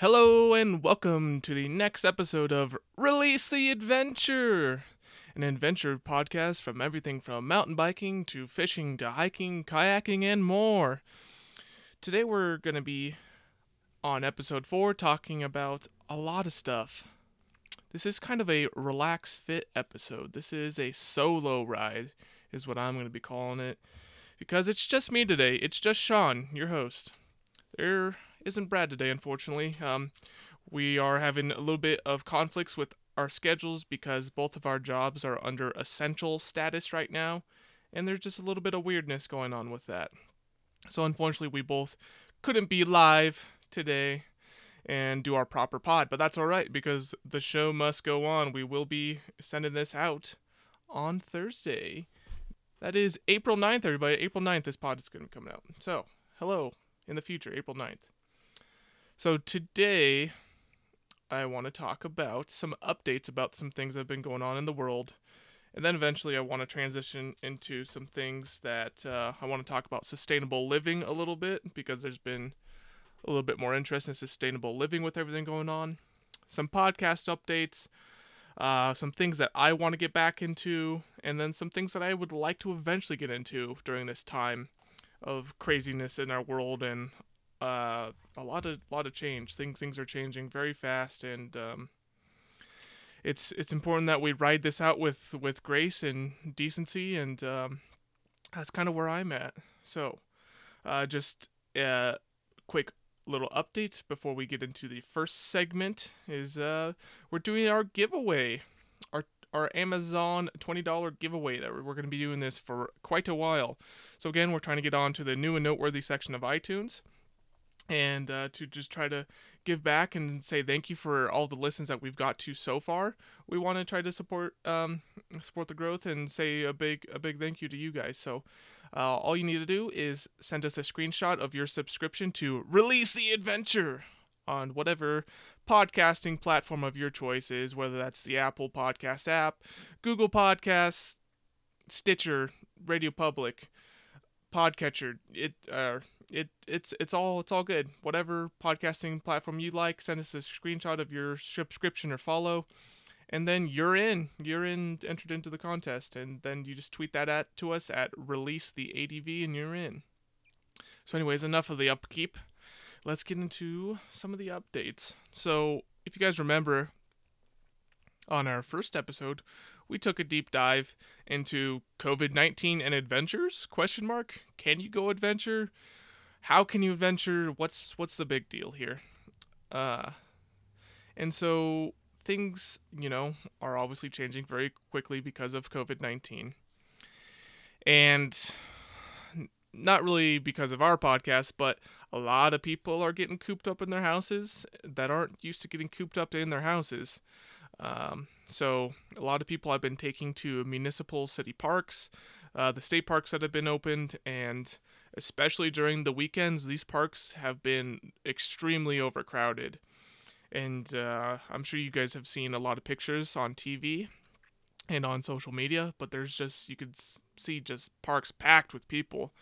Hello and welcome to the next episode of Release the Adventure, an adventure podcast from everything from mountain biking to fishing to hiking, kayaking, and more. Today we're going to be on episode 4 talking about a lot of stuff. This is kind of a relax fit episode. This is a solo ride, is what I'm going to be calling it, because it's just me today. It's just Sean, your host. There isn't Brad today, unfortunately. Um, we are having a little bit of conflicts with our schedules because both of our jobs are under essential status right now, and there's just a little bit of weirdness going on with that. So, unfortunately, we both couldn't be live today and do our proper pod, but that's all right because the show must go on. We will be sending this out on Thursday. That is April 9th, everybody. April 9th, this pod is going to be coming out. So, hello in the future, April 9th. So today, I want to talk about some updates about some things that have been going on in the world. And then eventually, I want to transition into some things that uh, I want to talk about sustainable living a little bit because there's been a little bit more interest in sustainable living with everything going on. Some podcast updates, uh, some things that I want to get back into, and then some things that I would like to eventually get into during this time of craziness in our world and uh, a lot of lot of change. Things things are changing very fast, and um, it's it's important that we ride this out with with grace and decency, and um, that's kind of where I'm at. So, uh, just a quick little update before we get into the first segment is uh, we're doing our giveaway, our our Amazon $20 giveaway that we're going to be doing this for quite a while. So again, we're trying to get on to the new and noteworthy section of iTunes and uh, to just try to give back and say thank you for all the listens that we've got to so far. We want to try to support um, support the growth and say a big a big thank you to you guys. So uh, all you need to do is send us a screenshot of your subscription to Release the Adventure on whatever podcasting platform of your choice is, whether that's the Apple Podcast app, Google Podcasts, Stitcher, Radio Public, Podcatcher. It uh, it it's it's all it's all good. Whatever podcasting platform you like, send us a screenshot of your subscription or follow, and then you're in. You're in entered into the contest, and then you just tweet that at to us at release the ADV, and you're in. So, anyways, enough of the upkeep. Let's get into some of the updates. So, if you guys remember, on our first episode, we took a deep dive into COVID-19 and adventures? Question mark. Can you go adventure? How can you venture? What's what's the big deal here? Uh, and so things, you know, are obviously changing very quickly because of COVID nineteen, and not really because of our podcast, but a lot of people are getting cooped up in their houses that aren't used to getting cooped up in their houses. Um, so a lot of people have been taking to municipal city parks, uh, the state parks that have been opened, and especially during the weekends, these parks have been extremely overcrowded. And uh, I'm sure you guys have seen a lot of pictures on TV and on social media, but there's just, you could see just parks packed with people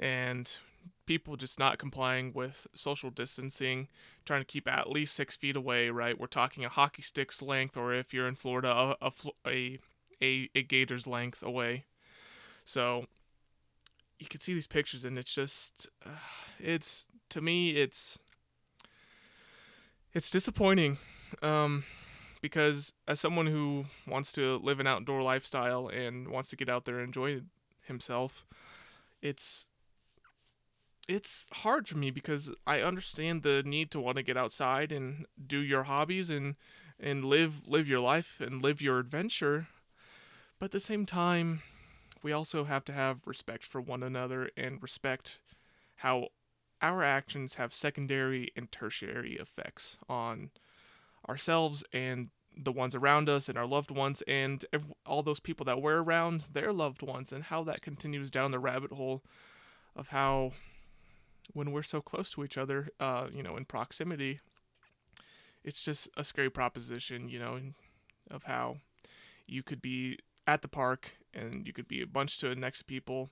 and people just not complying with social distancing, trying to keep at least six feet away, right? We're talking a hockey stick's length, or if you're in Florida, a, a, a, a gator's length away. So you can see these pictures and it's just uh, it's to me it's it's disappointing um, because as someone who wants to live an outdoor lifestyle and wants to get out there and enjoy himself it's it's hard for me because I understand the need to want to get outside and do your hobbies and and live live your life and live your adventure. But at the same time we also have to have respect for one another and respect how our actions have secondary and tertiary effects on ourselves and the ones around us and our loved ones and all those people that we're around their loved ones and how that continues down the rabbit hole of how when we're so close to each other uh, you know in proximity it's just a scary proposition you know of how you could be at the park and you could be a bunch to next people,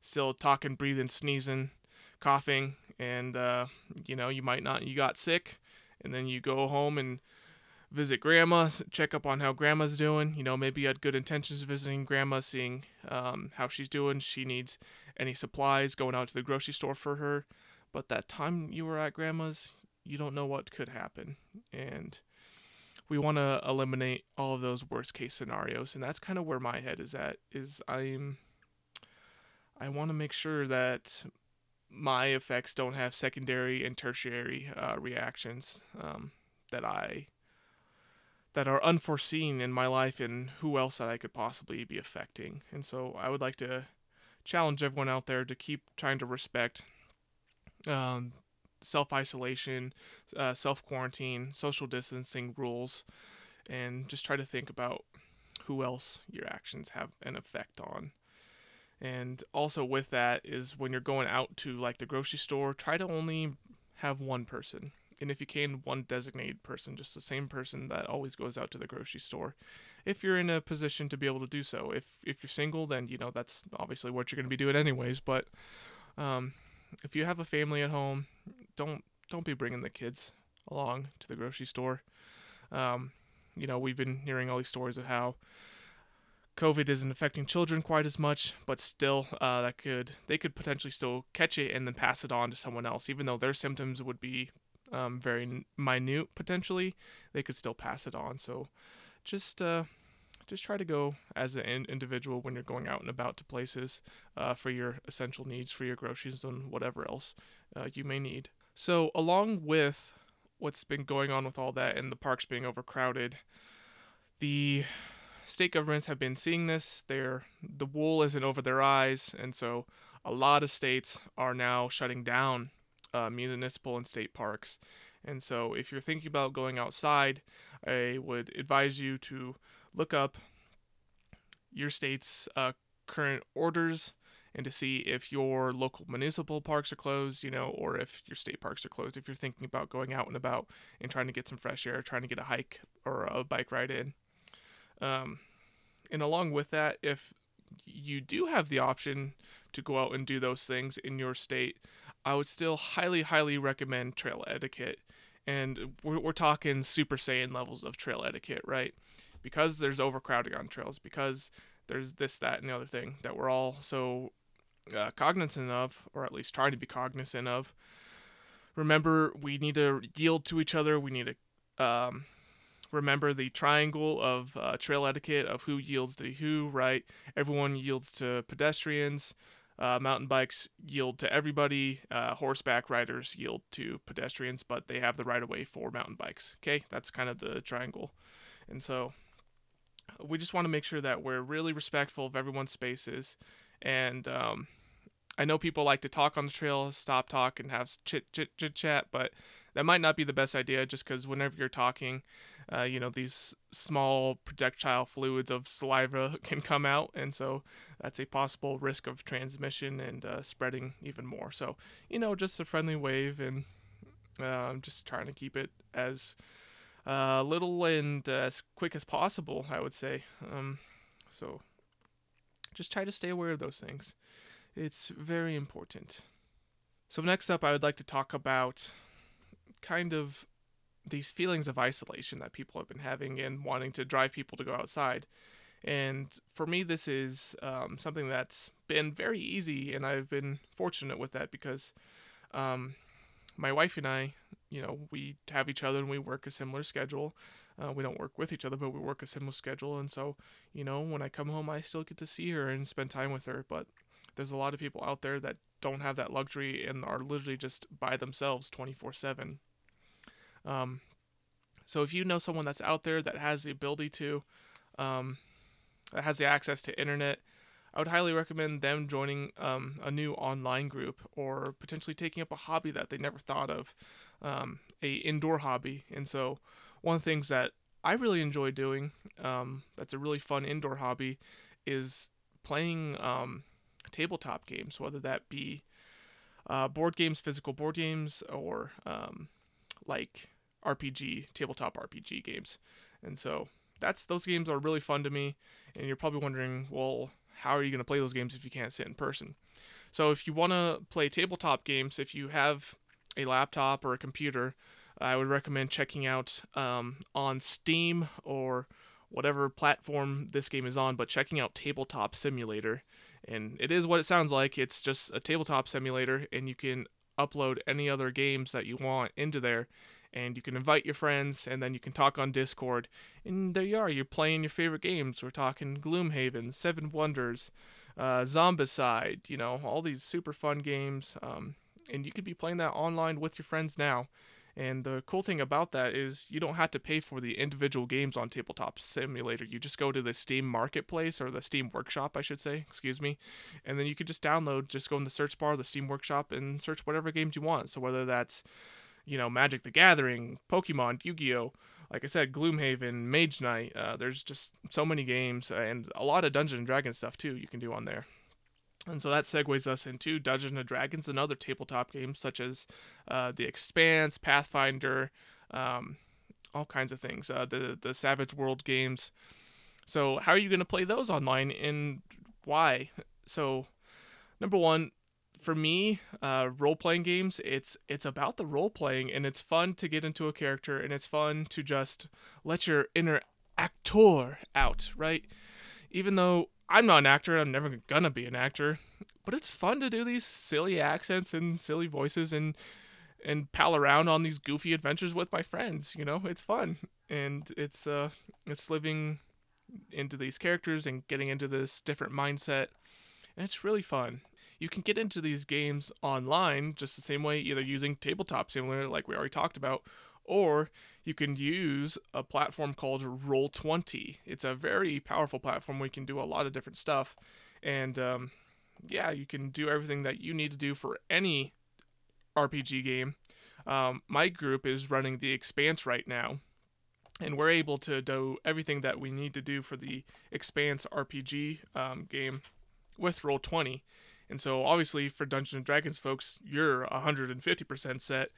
still talking, breathing, sneezing, coughing, and uh, you know you might not you got sick, and then you go home and visit grandma, check up on how grandma's doing. You know, maybe you had good intentions visiting grandma, seeing um, how she's doing. She needs any supplies, going out to the grocery store for her. But that time you were at grandma's, you don't know what could happen. And we want to eliminate all of those worst case scenarios. And that's kind of where my head is at is I'm I want to make sure that my effects don't have secondary and tertiary uh, reactions um, that I that are unforeseen in my life and who else that I could possibly be affecting. And so I would like to challenge everyone out there to keep trying to respect um, self isolation, uh, self quarantine, social distancing rules, and just try to think about who else your actions have an effect on. And also with that is when you're going out to like the grocery store, try to only have one person and if you can, one designated person, just the same person that always goes out to the grocery store. If you're in a position to be able to do so, if if you're single, then you know that's obviously what you're going to be doing anyways. But um, if you have a family at home, don't don't be bringing the kids along to the grocery store. Um, you know, we've been hearing all these stories of how COVID isn't affecting children quite as much, but still, uh, that could they could potentially still catch it and then pass it on to someone else, even though their symptoms would be um, very minute potentially, they could still pass it on. So just uh, just try to go as an individual when you're going out and about to places uh, for your essential needs, for your groceries and whatever else uh, you may need. So along with what's been going on with all that and the parks being overcrowded, the state governments have been seeing this. They're the wool isn't over their eyes, and so a lot of states are now shutting down uh, municipal and state parks. And so, if you're thinking about going outside, I would advise you to look up your state's uh, current orders and to see if your local municipal parks are closed, you know, or if your state parks are closed. If you're thinking about going out and about and trying to get some fresh air, trying to get a hike or a bike ride in. Um, and along with that, if you do have the option to go out and do those things in your state, I would still highly, highly recommend trail etiquette. And we're, we're talking Super Saiyan levels of trail etiquette, right? Because there's overcrowding on trails, because there's this, that, and the other thing that we're all so uh, cognizant of, or at least trying to be cognizant of. Remember, we need to yield to each other. We need to um, remember the triangle of uh, trail etiquette of who yields to who, right? Everyone yields to pedestrians. Uh, mountain bikes yield to everybody. Uh, horseback riders yield to pedestrians, but they have the right of way for mountain bikes. Okay, that's kind of the triangle. And so we just want to make sure that we're really respectful of everyone's spaces. And um, I know people like to talk on the trail, stop talk, and have chit chit chit chat, but that might not be the best idea just because whenever you're talking, uh, you know, these small projectile fluids of saliva can come out. And so that's a possible risk of transmission and uh, spreading even more. So, you know, just a friendly wave and uh, just trying to keep it as uh, little and as quick as possible, I would say. Um, so just try to stay aware of those things. It's very important. So, next up, I would like to talk about kind of these feelings of isolation that people have been having and wanting to drive people to go outside. And for me, this is um, something that's been very easy, and I've been fortunate with that because um, my wife and I, you know, we have each other and we work a similar schedule. Uh, we don't work with each other, but we work a similar schedule. And so, you know, when I come home, I still get to see her and spend time with her. But there's a lot of people out there that don't have that luxury and are literally just by themselves 24 7. Um, so if you know someone that's out there that has the ability to, um, that has the access to internet, I would highly recommend them joining um, a new online group or potentially taking up a hobby that they never thought of, um, a indoor hobby. And so one of the things that I really enjoy doing, um, that's a really fun indoor hobby, is playing um, tabletop games, whether that be uh, board games, physical board games, or um, like RPG, tabletop RPG games. And so that's those games are really fun to me. And you're probably wondering, well, how are you going to play those games if you can't sit in person? So if you want to play tabletop games, if you have a laptop or a computer, I would recommend checking out um, on Steam or whatever platform this game is on, but checking out Tabletop Simulator. And it is what it sounds like. It's just a tabletop simulator, and you can upload any other games that you want into there. And you can invite your friends, and then you can talk on Discord. And there you are, you're playing your favorite games. We're talking Gloomhaven, Seven Wonders, uh, Zombicide, you know, all these super fun games. Um, and you could be playing that online with your friends now. And the cool thing about that is you don't have to pay for the individual games on Tabletop Simulator. You just go to the Steam Marketplace or the Steam Workshop, I should say, excuse me, and then you could just download, just go in the search bar the Steam Workshop and search whatever games you want. So whether that's, you know, Magic the Gathering, Pokemon, Yu Gi Oh! Like I said, Gloomhaven, Mage Knight, uh, there's just so many games and a lot of Dungeons and Dragons stuff too you can do on there. And so that segues us into Dungeons and Dragons and other tabletop games such as uh, The Expanse, Pathfinder, um, all kinds of things. Uh, the the Savage World games. So how are you going to play those online and why? So number one, for me, uh, role playing games, it's it's about the role playing and it's fun to get into a character and it's fun to just let your inner actor out, right? Even though I'm not an actor. I'm never gonna be an actor. But it's fun to do these silly accents and silly voices and and pal around on these goofy adventures with my friends. You know, it's fun and it's uh it's living into these characters and getting into this different mindset. And it's really fun. You can get into these games online just the same way, either using tabletop simulator like we already talked about, or you can use a platform called Roll20. It's a very powerful platform where you can do a lot of different stuff. And um, yeah, you can do everything that you need to do for any RPG game. Um, my group is running the Expanse right now, and we're able to do everything that we need to do for the Expanse RPG um, game with Roll20. And so, obviously, for Dungeons and Dragons folks, you're 150% set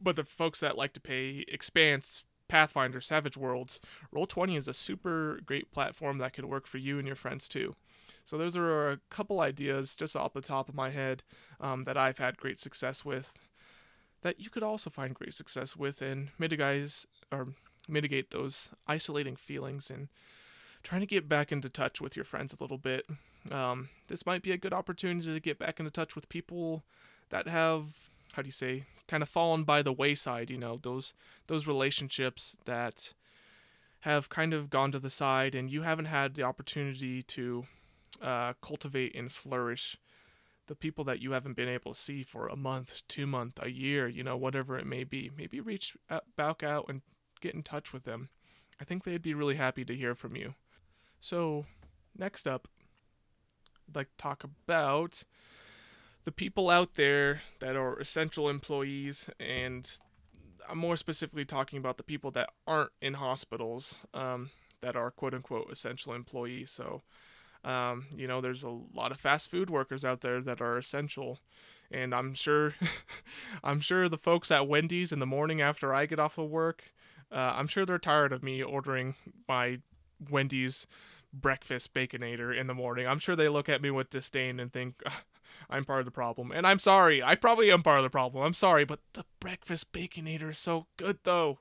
but the folks that like to pay Expanse, Pathfinder, Savage Worlds, Roll20 is a super great platform that can work for you and your friends too. So those are a couple ideas just off the top of my head um, that I've had great success with. That you could also find great success with and mitigate or mitigate those isolating feelings and trying to get back into touch with your friends a little bit. Um, this might be a good opportunity to get back into touch with people that have how do you say kind of fallen by the wayside you know those those relationships that have kind of gone to the side and you haven't had the opportunity to uh, cultivate and flourish the people that you haven't been able to see for a month two month a year you know whatever it may be. Maybe reach back out and get in touch with them. I think they'd be really happy to hear from you. So next up like talk about the people out there that are essential employees, and I'm more specifically talking about the people that aren't in hospitals um, that are quote unquote essential employees. So, um, you know, there's a lot of fast food workers out there that are essential. And I'm sure, I'm sure the folks at Wendy's in the morning after I get off of work, uh, I'm sure they're tired of me ordering my Wendy's breakfast baconator in the morning. I'm sure they look at me with disdain and think, I'm part of the problem. And I'm sorry. I probably am part of the problem. I'm sorry, but the breakfast baconator is so good though.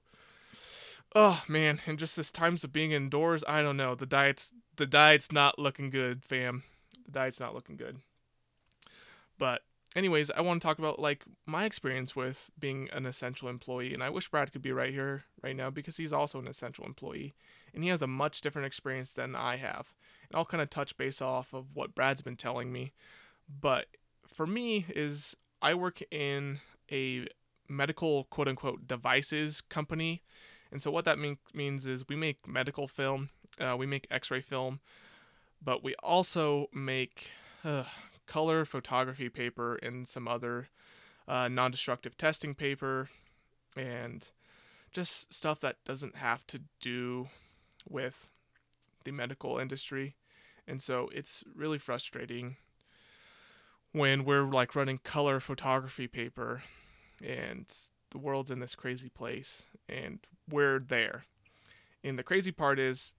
Oh man, and just this times of being indoors, I don't know. The diet's the diet's not looking good, fam. The diet's not looking good. But anyways, I want to talk about like my experience with being an essential employee, and I wish Brad could be right here right now because he's also an essential employee, and he has a much different experience than I have. And I'll kind of touch base off of what Brad's been telling me. But for me is I work in a medical quote unquote devices company. And so what that mean, means is we make medical film, uh, we make x-ray film, but we also make uh, color photography paper and some other uh, non-destructive testing paper and just stuff that doesn't have to do with the medical industry. And so it's really frustrating when we're like running color photography paper and the world's in this crazy place and we're there. And the crazy part is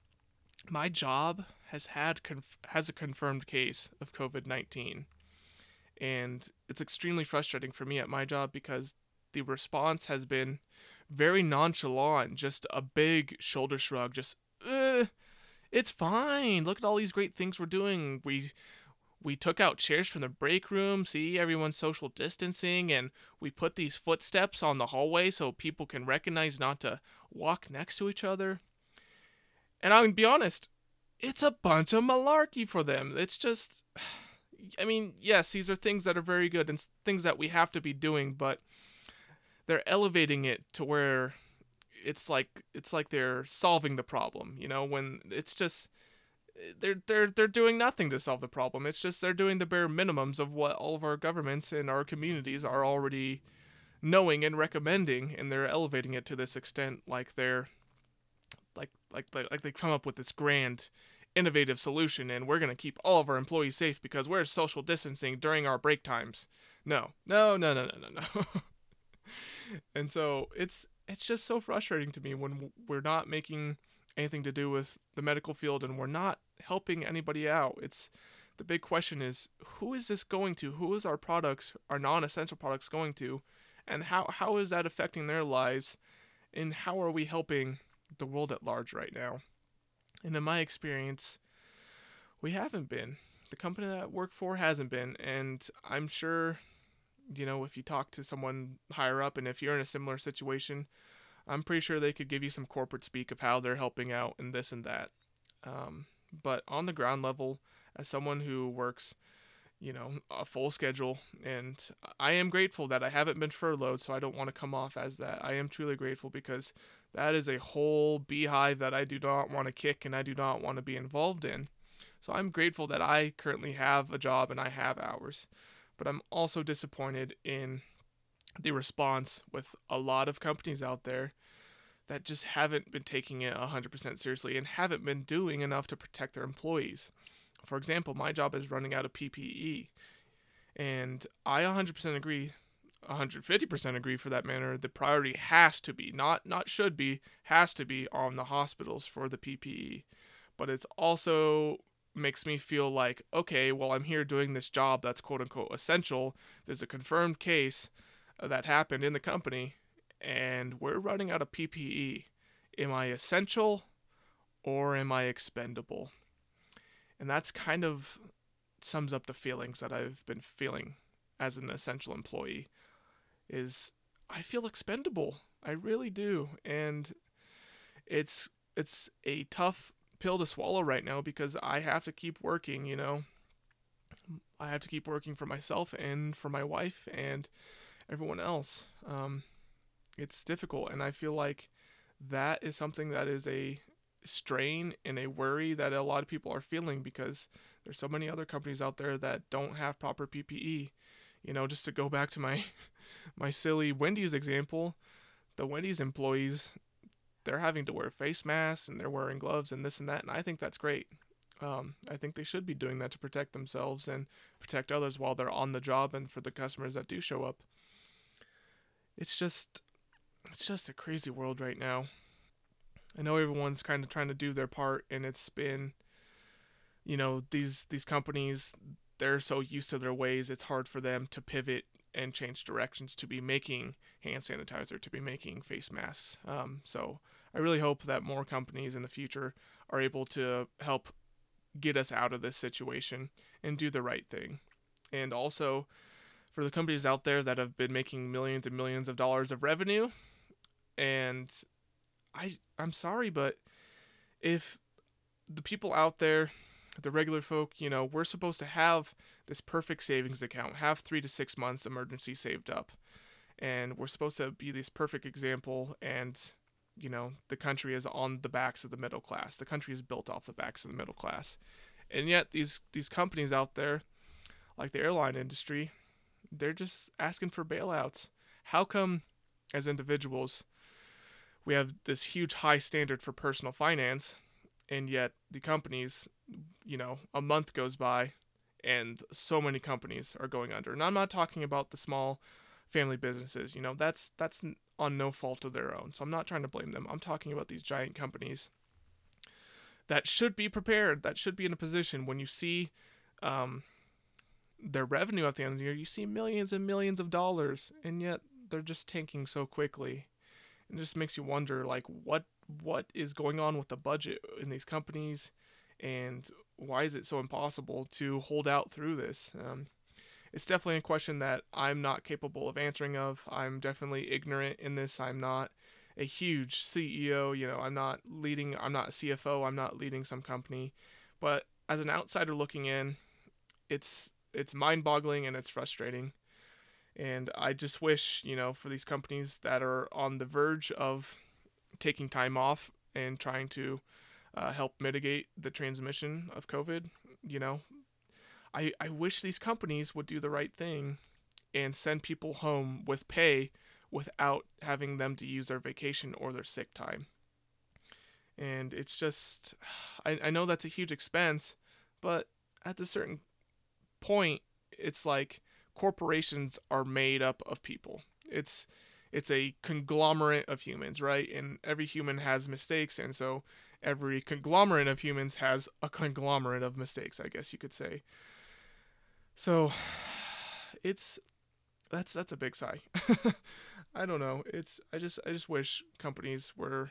my job has had conf- has a confirmed case of COVID-19. And it's extremely frustrating for me at my job because the response has been very nonchalant, just a big shoulder shrug, just, it's fine. Look at all these great things we're doing. We we took out chairs from the break room, see everyone's social distancing, and we put these footsteps on the hallway so people can recognize not to walk next to each other. And gonna be honest, it's a bunch of malarkey for them. It's just, I mean, yes, these are things that are very good and things that we have to be doing, but they're elevating it to where it's like it's like they're solving the problem. You know, when it's just they're they're they're doing nothing to solve the problem. It's just they're doing the bare minimums of what all of our governments and our communities are already knowing and recommending, and they're elevating it to this extent, like they're like like like they come up with this grand innovative solution and we're going to keep all of our employees safe because we're social distancing during our break times. No. No, no, no, no, no, no. and so it's it's just so frustrating to me when we're not making anything to do with the medical field and we're not helping anybody out. It's the big question is who is this going to? Who is our products, our non-essential products going to? And how how is that affecting their lives? And how are we helping the world at large right now? And in my experience, we haven't been. The company that I work for hasn't been, and I'm sure you know, if you talk to someone higher up and if you're in a similar situation, I'm pretty sure they could give you some corporate speak of how they're helping out and this and that. Um, but on the ground level, as someone who works, you know, a full schedule, and I am grateful that I haven't been furloughed, so I don't want to come off as that. I am truly grateful because that is a whole beehive that I do not want to kick and I do not want to be involved in. So I'm grateful that I currently have a job and I have hours. But I'm also disappointed in the response with a lot of companies out there that just haven't been taking it 100% seriously and haven't been doing enough to protect their employees. For example, my job is running out of PPE, and I 100% agree, 150% agree for that matter. The priority has to be, not not should be, has to be on the hospitals for the PPE. But it's also makes me feel like, okay, well, I'm here doing this job that's quote unquote essential. There's a confirmed case that happened in the company, and we're running out of PPE. Am I essential or am I expendable? And that's kind of sums up the feelings that I've been feeling as an essential employee is I feel expendable. I really do. And it's it's a tough pill to swallow right now because I have to keep working, you know. I have to keep working for myself and for my wife and everyone else. Um, it's difficult, and I feel like that is something that is a strain and a worry that a lot of people are feeling because there's so many other companies out there that don't have proper PPE. You know, just to go back to my my silly Wendy's example, the Wendy's employees they're having to wear face masks and they're wearing gloves and this and that, and I think that's great. Um, I think they should be doing that to protect themselves and protect others while they're on the job and for the customers that do show up it's just it's just a crazy world right now. I know everyone's kind of trying to do their part and it's been you know, these these companies they're so used to their ways, it's hard for them to pivot and change directions to be making hand sanitizer, to be making face masks. Um, so I really hope that more companies in the future are able to help get us out of this situation and do the right thing. And also, for the companies out there that have been making millions and millions of dollars of revenue. And I I'm sorry, but if the people out there, the regular folk, you know, we're supposed to have this perfect savings account, have three to six months emergency saved up. And we're supposed to be this perfect example and you know, the country is on the backs of the middle class. The country is built off the backs of the middle class. And yet these these companies out there, like the airline industry, they're just asking for bailouts. How come, as individuals, we have this huge high standard for personal finance, and yet the companies, you know, a month goes by and so many companies are going under. And I'm not talking about the small family businesses, you know, that's that's on no fault of their own. So I'm not trying to blame them. I'm talking about these giant companies that should be prepared, that should be in a position when you see um, their revenue at the end of the year, you see millions and millions of dollars, and yet they're just tanking so quickly. It just makes you wonder like what what is going on with the budget in these companies and why is it so impossible to hold out through this? Um, it's definitely a question that I'm not capable of answering of. I'm definitely ignorant in this. I'm not a huge CEO, you know, I'm not leading I'm not a CFO, I'm not leading some company. But as an outsider looking in, it's it's mind-boggling and it's frustrating. And I just wish, you know, for these companies that are on the verge of taking time off and trying to uh, help mitigate the transmission of COVID, you know, I, I wish these companies would do the right thing and send people home with pay without having them to use their vacation or their sick time. And it's just, I, I know that's a huge expense, but at a certain point, it's like corporations are made up of people. It's it's a conglomerate of humans, right? And every human has mistakes, and so every conglomerate of humans has a conglomerate of mistakes, I guess you could say. So it's that's that's a big sigh. I don't know. It's I just I just wish companies were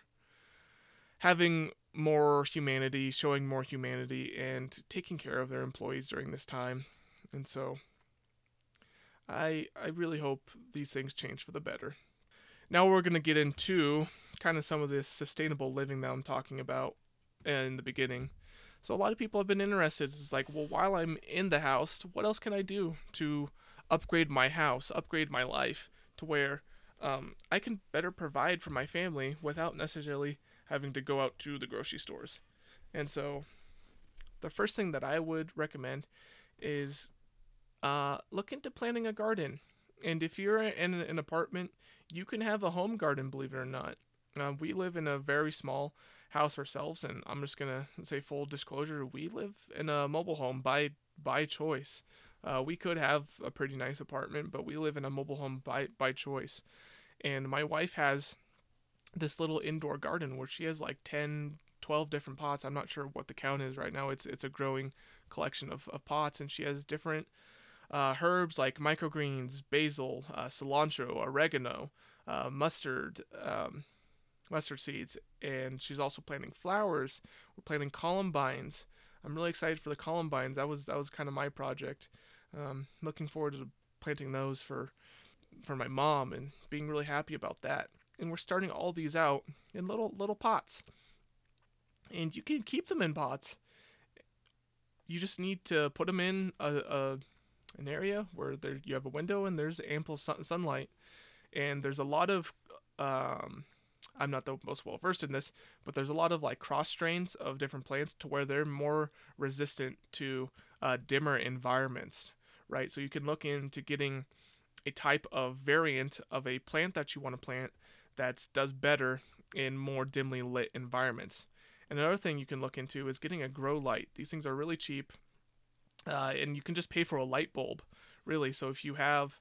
having more humanity, showing more humanity and taking care of their employees during this time. And so I I really hope these things change for the better. Now we're going to get into kind of some of this sustainable living that I'm talking about in the beginning. So a lot of people have been interested. It's like, well, while I'm in the house, what else can I do to upgrade my house, upgrade my life to where um, I can better provide for my family without necessarily having to go out to the grocery stores. And so, the first thing that I would recommend is uh, look into planting a garden. And if you're in an apartment, you can have a home garden, believe it or not. Uh, we live in a very small house ourselves, and I'm just gonna say full disclosure: we live in a mobile home by by choice. Uh, we could have a pretty nice apartment, but we live in a mobile home by by choice. And my wife has this little indoor garden where she has like 10, 12 different pots. I'm not sure what the count is right now. It's it's a growing collection of, of pots, and she has different uh, herbs like microgreens, basil, uh, cilantro, oregano, uh, mustard, um, mustard seeds, and she's also planting flowers. We're planting columbines. I'm really excited for the columbines. That was that was kind of my project. Um, looking forward to planting those for for my mom and being really happy about that. And we're starting all these out in little little pots. And you can keep them in pots. You just need to put them in a, a an area where there you have a window and there's ample sun, sunlight. And there's a lot of um, I'm not the most well versed in this, but there's a lot of like cross strains of different plants to where they're more resistant to uh, dimmer environments, right? So you can look into getting a type of variant of a plant that you want to plant that does better in more dimly lit environments. And another thing you can look into is getting a grow light. These things are really cheap, uh, and you can just pay for a light bulb, really. So if you have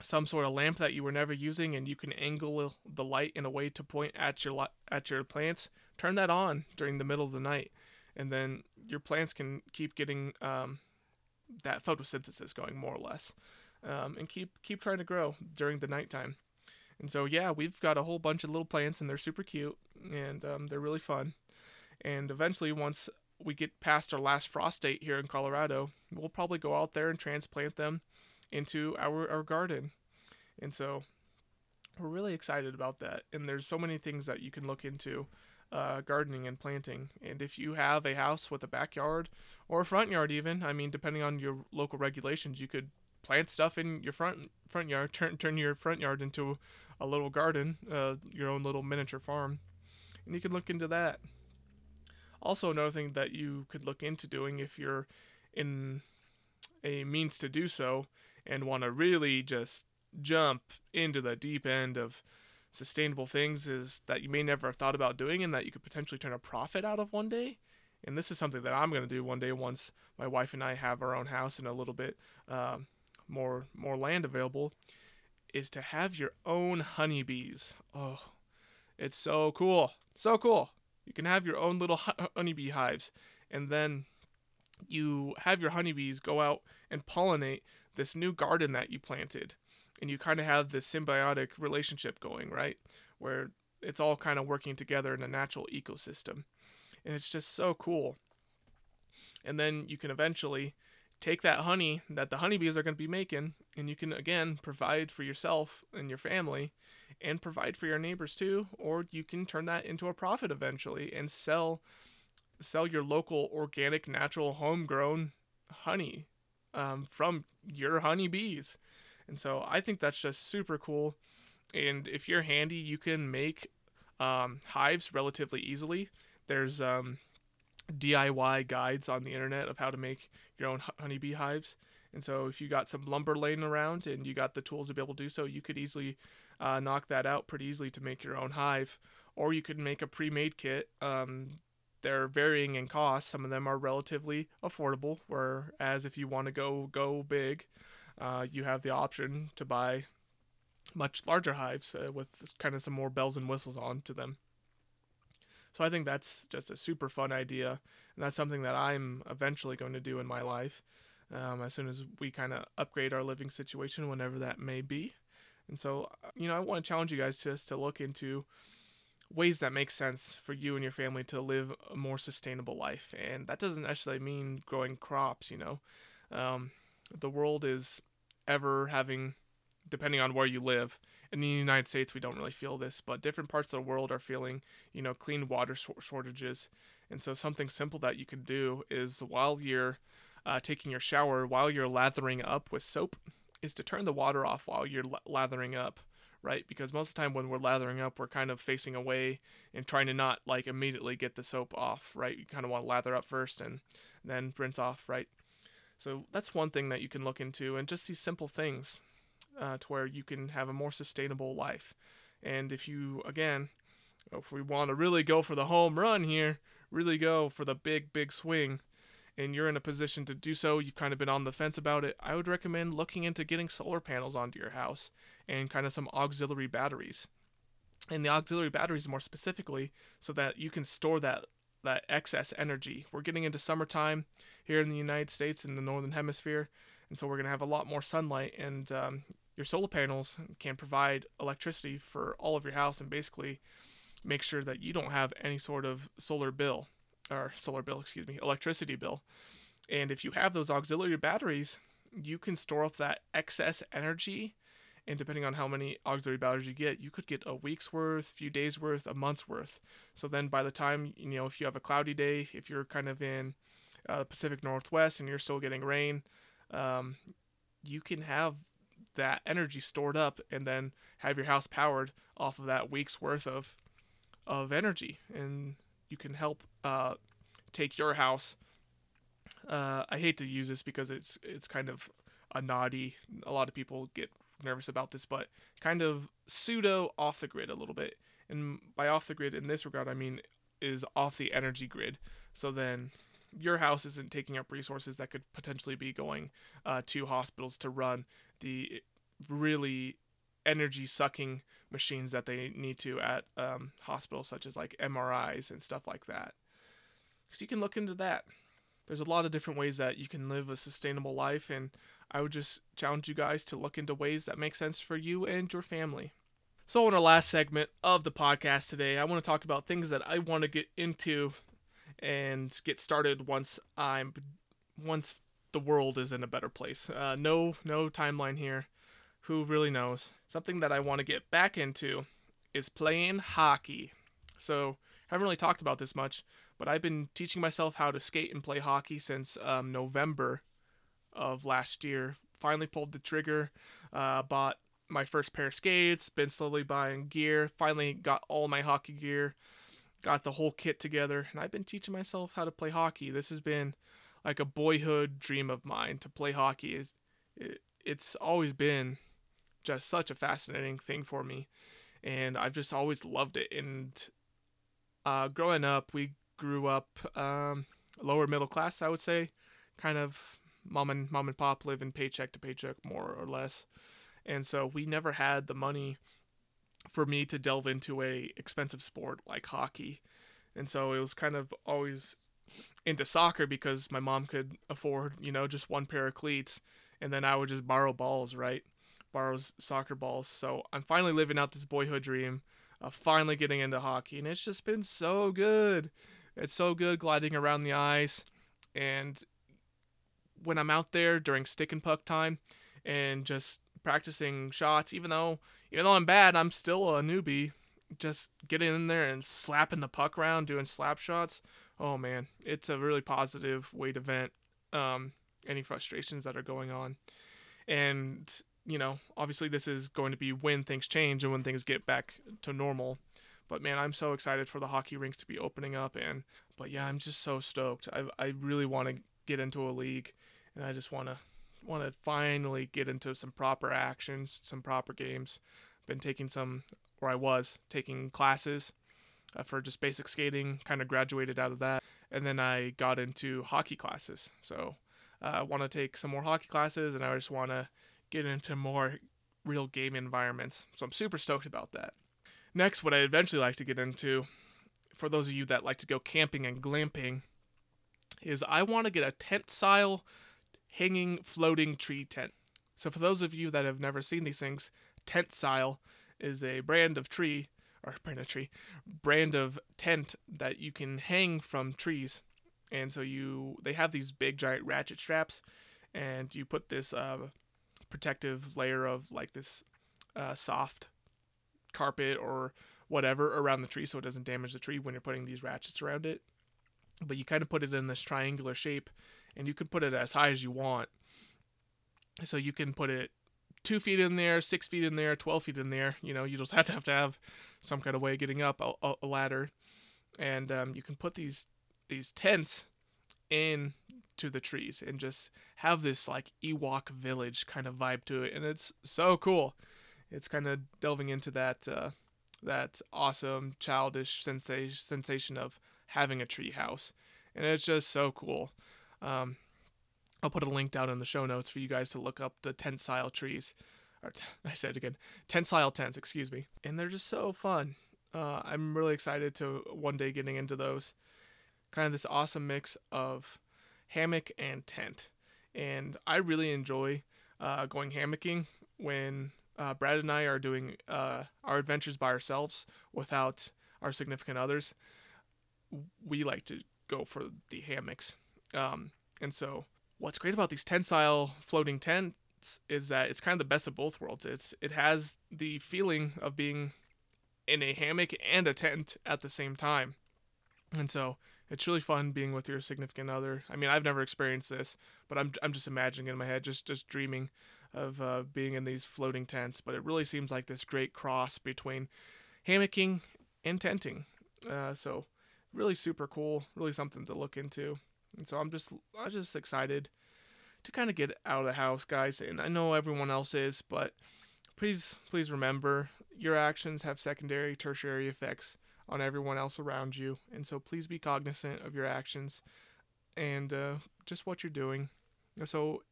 some sort of lamp that you were never using and you can angle the light in a way to point at your at your plants turn that on during the middle of the night. And then your plants can keep getting um, that photosynthesis going more or less um, and keep keep trying to grow during the nighttime. And so yeah we've got a whole bunch of little plants and they're super cute and um, they're really fun. And eventually once we get past our last frost date here in colorado we'll probably go out there and transplant them into our, our garden. And so we're really excited about that. And there's so many things that you can look into uh, gardening and planting. And if you have a house with a backyard or a front yard, even, I mean, depending on your local regulations, you could plant stuff in your front front yard, turn turn your front yard into a little garden, uh, your own little miniature farm, and you could look into that. Also, another thing that you could look into doing if you're in a means to do so and want to really just jump into the deep end of sustainable things is that you may never have thought about doing and that you could potentially turn a profit out of one day. And this is something that I'm going to do one day once my wife and I have our own house and a little bit um, more more land available. Is to have your own honeybees. Oh, it's so cool, so cool. You can have your own little honeybee hives, and then you have your honeybees go out and pollinate this new garden that you planted. and you kind of have this symbiotic relationship going, right? Where it's all kind of working together in a natural ecosystem. And it's just so cool. And then you can eventually take that honey that the honeybees are going to be making and you can again provide for yourself and your family and provide for your neighbors too or you can turn that into a profit eventually and sell sell your local organic natural homegrown honey um, from your honeybees and so i think that's just super cool and if you're handy you can make um, hives relatively easily there's um, DIY guides on the internet of how to make your own honeybee hives. And so, if you got some lumber laying around and you got the tools to be able to do so, you could easily uh, knock that out pretty easily to make your own hive. Or you could make a pre made kit. Um, they're varying in cost. Some of them are relatively affordable, whereas if you want to go go big, uh, you have the option to buy much larger hives uh, with kind of some more bells and whistles on to them. So I think that's just a super fun idea, and that's something that I'm eventually going to do in my life um, as soon as we kind of upgrade our living situation, whenever that may be. And so, uh, you know, I want to challenge you guys just to look into ways that make sense for you and your family to live a more sustainable life. And that doesn't necessarily mean growing crops, you know. Um, the world is ever having, depending on where you live, in the United States, we don't really feel this, but different parts of the world are feeling, you know, clean water shortages. And so, something simple that you can do is while you're uh, taking your shower, while you're lathering up with soap, is to turn the water off while you're lathering up, right? Because most of the time when we're lathering up, we're kind of facing away and trying to not like immediately get the soap off, right? You kind of want to lather up first and then rinse off, right? So that's one thing that you can look into, and just these simple things uh, to where you can have a more sustainable life. And if you, again, if we want to really go for the home run here, really go for the big, big swing, and you're in a position to do so, you've kind of been on the fence about it, I would recommend looking into getting solar panels onto your house and kind of some auxiliary batteries. And the auxiliary batteries, more specifically, so that you can store that that excess energy. We're getting into summertime here in the United States in the northern hemisphere, and so we're going to have a lot more sunlight. And um, your solar panels can provide electricity for all of your house and basically make sure that you don't have any sort of solar bill or solar bill, excuse me, electricity bill. And if you have those auxiliary batteries, you can store up that excess energy. And depending on how many auxiliary batteries you get, you could get a week's worth, few days worth, a month's worth. So then by the time, you know, if you have a cloudy day, if you're kind of in uh, Pacific Northwest and you're still getting rain, um, you can have that energy stored up and then have your house powered off of that week's worth of of energy and you can help uh, take your house. Uh, I hate to use this because it's it's kind of a naughty. A lot of people get nervous about this but kind of pseudo off the grid a little bit. And by off the grid in this regard I mean is off the energy grid. So then your house isn't taking up resources that could potentially be going uh, to hospitals to run the really energy sucking machines that they need to at um, hospitals, such as like MRIs and stuff like that. So you can look into that. There's a lot of different ways that you can live a sustainable life, and I would just challenge you guys to look into ways that make sense for you and your family. So, in our last segment of the podcast today, I want to talk about things that I want to get into and get started once I'm once the world is in a better place. Uh, no, no timeline here. Who really knows? Something that I want to get back into is playing hockey. So, I haven't really talked about this much, but I've been teaching myself how to skate and play hockey since um, November of last year. Finally pulled the trigger, uh, bought my first pair of skates, been slowly buying gear, finally got all my hockey gear, got the whole kit together, and I've been teaching myself how to play hockey. This has been like a boyhood dream of mine to play hockey. It, it's always been just such a fascinating thing for me, and I've just always loved it. And uh, growing up, we grew up um, lower middle class, I would say, kind of mom and mom and pop living paycheck to paycheck more or less, and so we never had the money for me to delve into a expensive sport like hockey. And so it was kind of always into soccer because my mom could afford, you know, just one pair of cleats and then I would just borrow balls, right? borrows soccer balls. So I'm finally living out this boyhood dream of finally getting into hockey, and it's just been so good. It's so good gliding around the ice, and when I'm out there during stick and puck time, and just practicing shots, even though even though I'm bad, I'm still a newbie. Just getting in there and slapping the puck around, doing slap shots. Oh man, it's a really positive way to vent um, any frustrations that are going on. And you know, obviously this is going to be when things change and when things get back to normal. But man, I'm so excited for the hockey rinks to be opening up and but yeah, I'm just so stoked. I I really want to get into a league and I just want to want to finally get into some proper actions, some proper games. Been taking some or I was taking classes uh, for just basic skating, kind of graduated out of that. And then I got into hockey classes. So uh, I want to take some more hockey classes and I just want to get into more real game environments. So I'm super stoked about that. Next, what I eventually like to get into, for those of you that like to go camping and glamping, is I want to get a Tentsile hanging floating tree tent. So for those of you that have never seen these things, Tentsile is a brand of tree or brand of tree, brand of tent that you can hang from trees. And so you they have these big giant ratchet straps and you put this uh, protective layer of like this uh, soft carpet or whatever around the tree so it doesn't damage the tree when you're putting these ratchets around it. But you kind of put it in this triangular shape and you can put it as high as you want. So you can put it two feet in there, six feet in there, 12 feet in there. You know, you just have to have to have some kind of way of getting up a, a ladder. And um, you can put these these tents in to the trees and just have this like Ewok village kind of vibe to it, and it's so cool. It's kind of delving into that uh, that awesome childish sensation sensation of having a tree house, and it's just so cool. Um, I'll put a link down in the show notes for you guys to look up the Tentsile trees. Or t- I said again, Tentsile tents, excuse me, and they're just so fun. Uh, I'm really excited to one day getting into those. Kind of this awesome mix of hammock and tent. And I really enjoy uh, going hammocking when uh, Brad and I are doing uh, our adventures by ourselves without our significant others. We like to go for the hammocks. Um, and so, what's great about these Tentsile floating tents is that it's kind of the best of both worlds. It's it has the feeling of being in a hammock and a tent at the same time. And so it's really fun being with your significant other. I mean, I've never experienced this, but I'm I'm just imagining in my head, just just dreaming of uh, being in these floating tents. But it really seems like this great cross between hammocking and tenting. Uh, so really super cool, really something to look into. And so I'm just I'm just excited to kind of get out of the house, guys. And I know everyone else is, but please please remember your actions have secondary, tertiary effects on everyone else around you. And so please be cognizant of your actions and uh, just what you're doing. So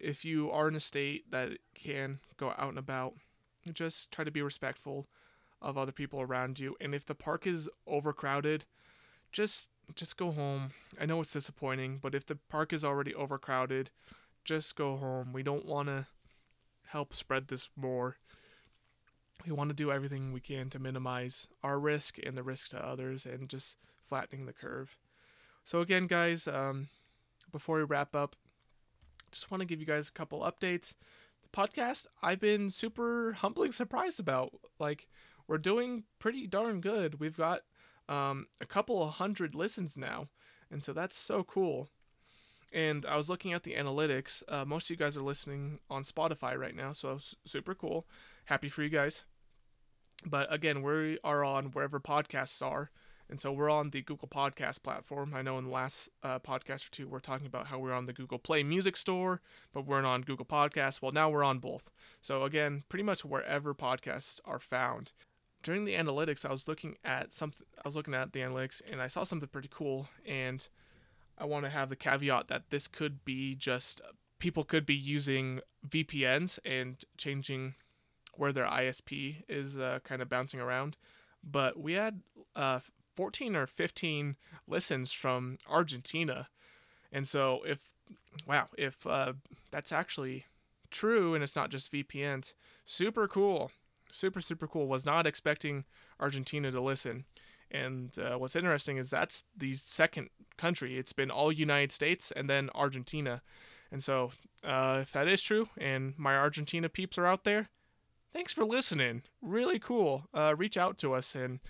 if you are in a state that can go out and about, just try to be respectful of other people around you. And if the park is overcrowded, just just go home. I know it's disappointing, but if the park is already overcrowded, just go home. We don't want to help spread this more we want to do everything we can to minimize our risk and the risk to others and just flattening the curve. So, again, guys, um, before we wrap up, just want to give you guys a couple updates. The podcast, I've been super humbling surprised about. Like, we're doing pretty darn good. We've got um, a couple of hundred listens now, and so that's so cool. And I was looking at the analytics. Uh, most of you guys are listening on Spotify right now, so super cool. Happy for you guys. But again, we are on wherever podcasts are. And so we're on the Google Podcast platform. I know in the last uh, podcast or two, we're talking about how we're on the Google Play Music Store, but we're not on Google Podcasts. Well, now we're on both. So again, pretty much wherever podcasts are found. During the analytics, I was looking at something. I was looking at the analytics, and I saw something pretty cool. And I want to have the caveat that this could be just people could be using VPNs and changing where their ISP is uh, kind of bouncing around. But we had uh, 14 or 15 listens from Argentina. And so if, wow, if uh, that's actually true and it's not just VPNs. Super cool. Super, super cool. Was not expecting Argentina to listen. And uh, what's interesting is that's the second country. It's been all United States and then Argentina. And so, uh, if that is true and my Argentina peeps are out there, thanks for listening. Really cool. Uh, reach out to us and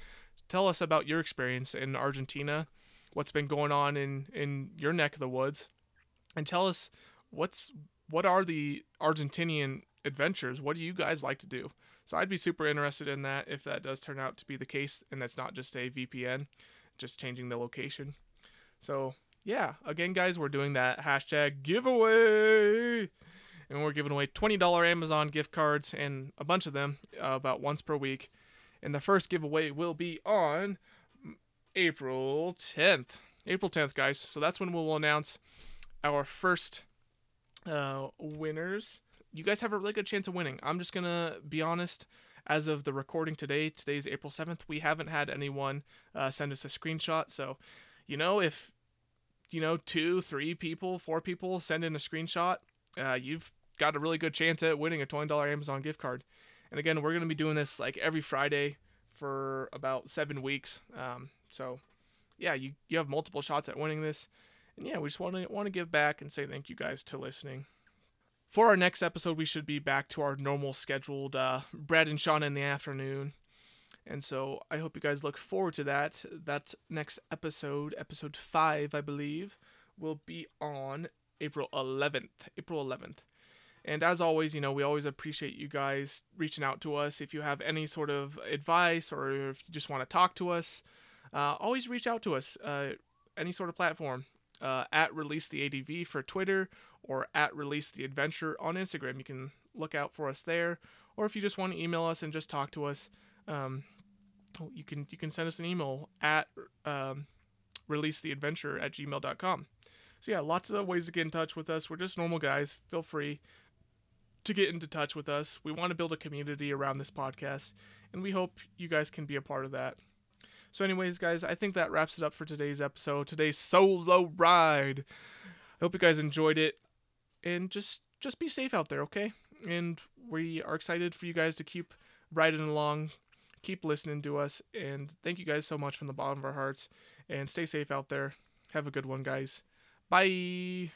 tell us about your experience in Argentina, what's been going on in, in your neck of the woods, and tell us what's what are the Argentinian adventures? What do you guys like to do? So I'd be super interested in that if that does turn out to be the case and that's not just a VPN, just changing the location. So yeah, again, guys, we're doing that hashtag giveaway. And we're giving away $20 Amazon gift cards and a bunch of them uh, about once per week. And the first giveaway will be on April 10th. April 10th, guys. So that's when we'll announce our first uh, winners. You guys have a really good chance of winning. I'm just going to be honest. As of the recording today, today's April 7th, we haven't had anyone uh, send us a screenshot. So, you know, if you know, two, three people, four people send in a screenshot, uh, you've got a really good chance at winning a $20 Amazon gift card. And again, we're going to be doing this like every Friday for about seven weeks. Um, so, yeah, you, you have multiple shots at winning this. And yeah, we just want to want to give back and say thank you guys to listening. For our next episode, we should be back to our normal scheduled uh, Brad and Sean in the afternoon. And so I hope you guys look forward to that. That next episode, episode 5, I believe, will be on April 11th. April 11th. And as always, you know, we always appreciate you guys reaching out to us. If you have any sort of advice or if you just want to talk to us, uh, always reach out to us. Uh, any sort of platform. Uh, at Release the ADV for Twitter or at Release the Adventure on Instagram. You can look out for us there. Or if you just want to email us and just talk to us, um, you can you can send us an email at um, Adventure at gmail.com. So yeah, lots of ways to get in touch with us. We're just normal guys. Feel free to get into touch with us. We want to build a community around this podcast, and we hope you guys can be a part of that. So, anyways, guys, I think that wraps it up for today's episode, today's solo ride. I hope you guys enjoyed it, and just just be safe out there, okay? And we are excited for you guys to keep riding along, keep listening to us, and thank you guys so much from the bottom of our hearts. And stay safe out there. Have a good one, guys. Bye.